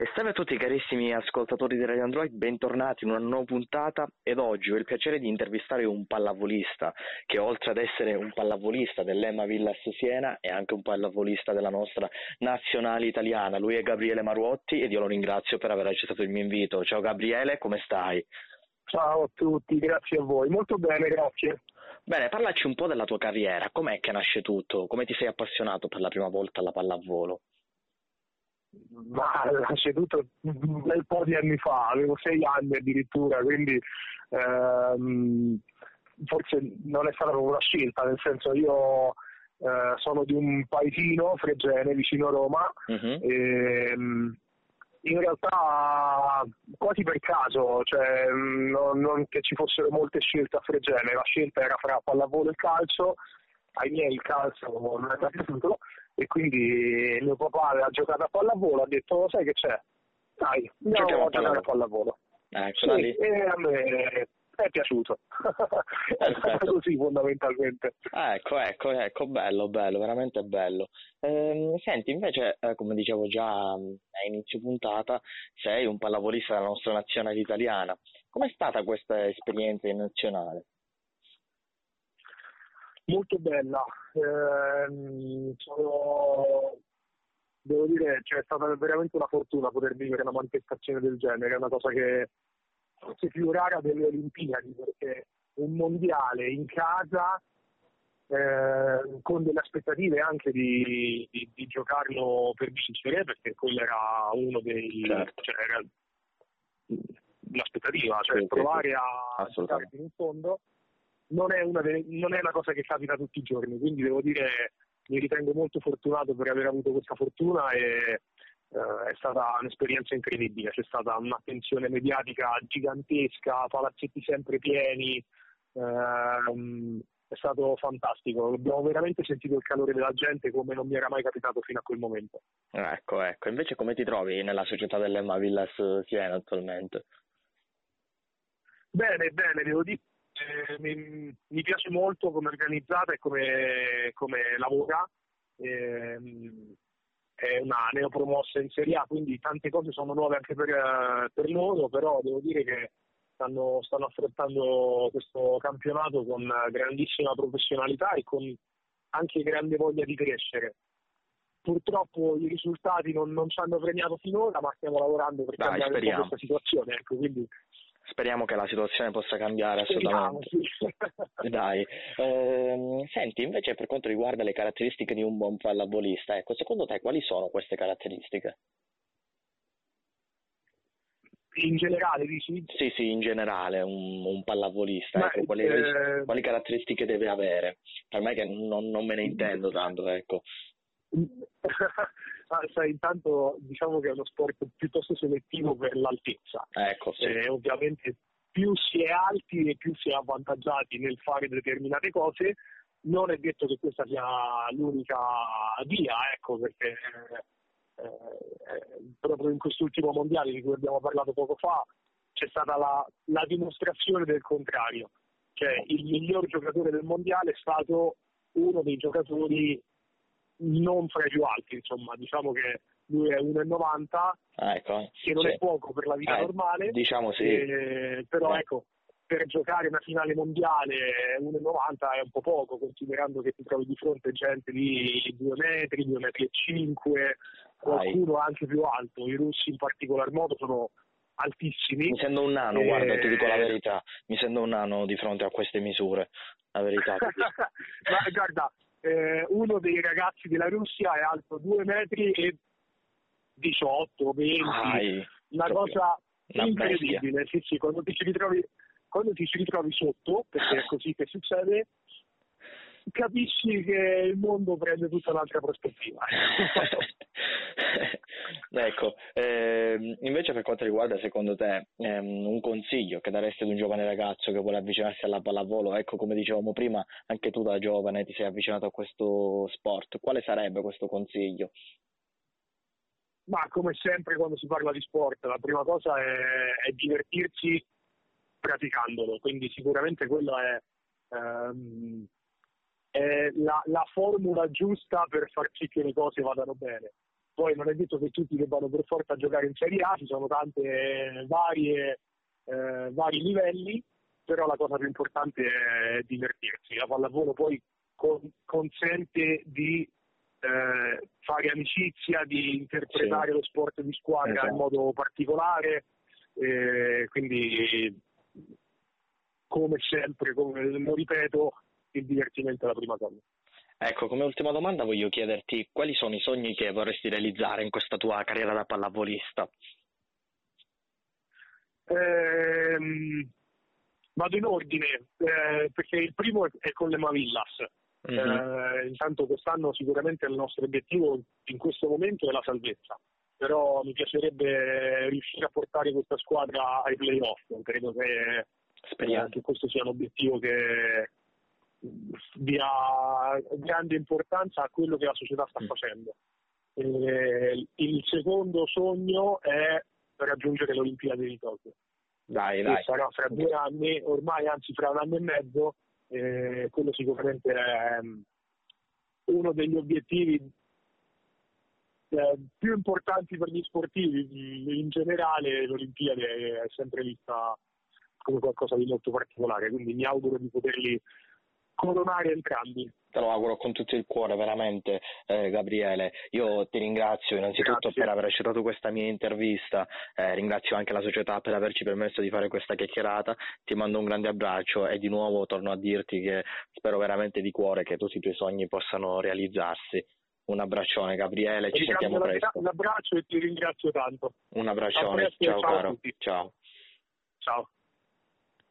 E salve a tutti carissimi ascoltatori di Radio Android, bentornati in una nuova puntata ed oggi ho il piacere di intervistare un pallavolista che oltre ad essere un pallavolista dell'Emma Villas Siena è anche un pallavolista della nostra nazionale italiana. Lui è Gabriele Maruotti ed io lo ringrazio per aver accettato il mio invito. Ciao Gabriele, come stai? Ciao a tutti, grazie a voi. Molto bene, grazie. Bene, parlaci un po' della tua carriera, com'è che nasce tutto? Come ti sei appassionato per la prima volta alla pallavolo? Ma nasce tutto un bel po' di anni fa, avevo sei anni addirittura, quindi ehm, forse non è stata proprio una scelta, nel senso io eh, sono di un paesino, Fregene, vicino a Roma, uh-huh. e, in realtà quasi per caso, cioè, non, non, che ci fossero molte scelte a Fregene, la scelta era fra pallavolo e calcio, ai miei il calcio non è mai piaciuto e quindi mio papà aveva giocato a pallavolo, ha detto sai che c'è, dai, andiamo a giocare a pallavolo. Ecco, sì, e a me è piaciuto, è stato così fondamentalmente. Ecco, ecco, ecco, bello, bello, veramente bello. Eh, senti, invece, eh, come dicevo già mm, a inizio puntata, sei un pallavolista della nostra nazionale italiana. Com'è stata questa esperienza in nazionale? Molto bella. Eh, sono, devo dire, cioè, è stata veramente una fortuna poter vivere una manifestazione del genere, è una cosa che forse più rara delle Olimpiadi, perché un mondiale in casa eh, con delle aspettative anche di, di, di, giocarlo per vincere, perché quello era uno dei... Certo. Cioè, era l'aspettativa, cioè sì, provare sì, a giocare fino in fondo non è, delle, non è una cosa che capita tutti i giorni, quindi devo dire mi ritengo molto fortunato per aver avuto questa fortuna e Uh, è stata un'esperienza incredibile, c'è stata un'attenzione mediatica gigantesca, palazzetti sempre pieni, uh, è stato fantastico, abbiamo veramente sentito il calore della gente come non mi era mai capitato fino a quel momento. Ecco, ecco, invece come ti trovi nella società dell'Emma Villas Siena attualmente? Bene, bene, devo dire eh, mi, mi, piace molto come organizzata e come, come lavora. Eh, è una neopromossa in Serie A, quindi tante cose sono nuove anche per, per loro, però devo dire che stanno, stanno, affrontando questo campionato con grandissima professionalità e con anche grande voglia di crescere. Purtroppo i risultati non, non ci hanno premiato finora, ma stiamo lavorando per Dai, cambiare questa situazione. Ecco, quindi speriamo che la situazione possa cambiare assolutamente. Dai. Eh, senti, invece per quanto riguarda le caratteristiche di un buon pallavolista, ecco, secondo te quali sono queste caratteristiche? In generale, dici? Sì, sì, in generale, un, un pallavolista, ecco, quali, eh... quali, caratteristiche deve avere? Per me che non, non me ne intendo tanto, ecco. sai, intanto diciamo che è uno sport piuttosto selettivo per l'altezza. Ecco, sì. eh, ovviamente più si è alti e più si è avvantaggiati nel fare determinate cose. Non è detto che questa sia l'unica via, ecco, perché eh, eh, proprio in quest'ultimo mondiale di cui abbiamo parlato poco fa c'è stata la, la dimostrazione del contrario. Cioè il miglior giocatore del mondiale è stato uno dei giocatori non fra i più alti, insomma, diciamo che lui è 1,90, ah, ecco. che non sì. è poco per la vita eh, normale, diciamo sì. eh, però eh. ecco, per giocare una finale mondiale 1,90 è un po' poco, considerando che ti trovi di fronte gente di 2 metri, 2 metri e 5, qualcuno Vai. anche più alto, i russi in particolar modo sono altissimi. Mi sembra un nano, e... guarda, ti dico la verità, mi sembra un nano di fronte a queste misure, la verità. Ma guarda, eh, uno dei ragazzi della Russia è alto 2 metri e 18, 20, Ai, una cosa incredibile. Sì, sì, quando ti ci ritrovi quando ti ci ritrovi sotto, perché è così che succede, capisci che il mondo prende tutta un'altra prospettiva. ecco, ehm, invece per quanto riguarda secondo te ehm, un consiglio che daresti ad un giovane ragazzo che vuole avvicinarsi alla pallavolo, ecco come dicevamo prima, anche tu da giovane ti sei avvicinato a questo sport, quale sarebbe questo consiglio? Ma come sempre quando si parla di sport, la prima cosa è, è divertirsi praticandolo, quindi sicuramente quello è, ehm, è la, la formula giusta per far sì che le cose vadano bene poi non è detto che tutti debbano per forza giocare in Serie A, ci sono tante varie, eh, vari livelli, però la cosa più importante è divertirsi. La pallavolo poi con, consente di eh, fare amicizia, di interpretare sì. lo sport di squadra esatto. in modo particolare, eh, quindi come sempre, come lo ripeto, il divertimento è la prima cosa. Ecco, come ultima domanda voglio chiederti quali sono i sogni che vorresti realizzare in questa tua carriera da pallavolista? Ehm, vado in ordine, eh, perché il primo è con le Mavillas. Mm-hmm. Eh, intanto quest'anno sicuramente il nostro obiettivo in questo momento è la salvezza, però mi piacerebbe riuscire a portare questa squadra ai playoff, credo che, eh, che questo sia un obiettivo che dia grande importanza a quello che la società sta mm. facendo. Eh, il secondo sogno è raggiungere le Olimpiadi di Tokyo. Dai, dai. sarà fra due anni, ormai anzi fra un anno e mezzo, eh, quello sicuramente è um, uno degli obiettivi eh, più importanti per gli sportivi. In generale l'Olimpiade è sempre vista come qualcosa di molto particolare, quindi mi auguro di poterli coronare entrambi. Te lo auguro con tutto il cuore, veramente, eh, Gabriele. Io ti ringrazio innanzitutto Grazie. per aver accettato questa mia intervista, eh, ringrazio anche la società per averci permesso di fare questa chiacchierata, ti mando un grande abbraccio e di nuovo torno a dirti che spero veramente di cuore che tutti i tuoi sogni possano realizzarsi. Un abbraccione Gabriele, ci sentiamo presto. Un abbraccio e ti ringrazio tanto. Un abbraccione, ciao, ciao caro. Ciao. Ciao.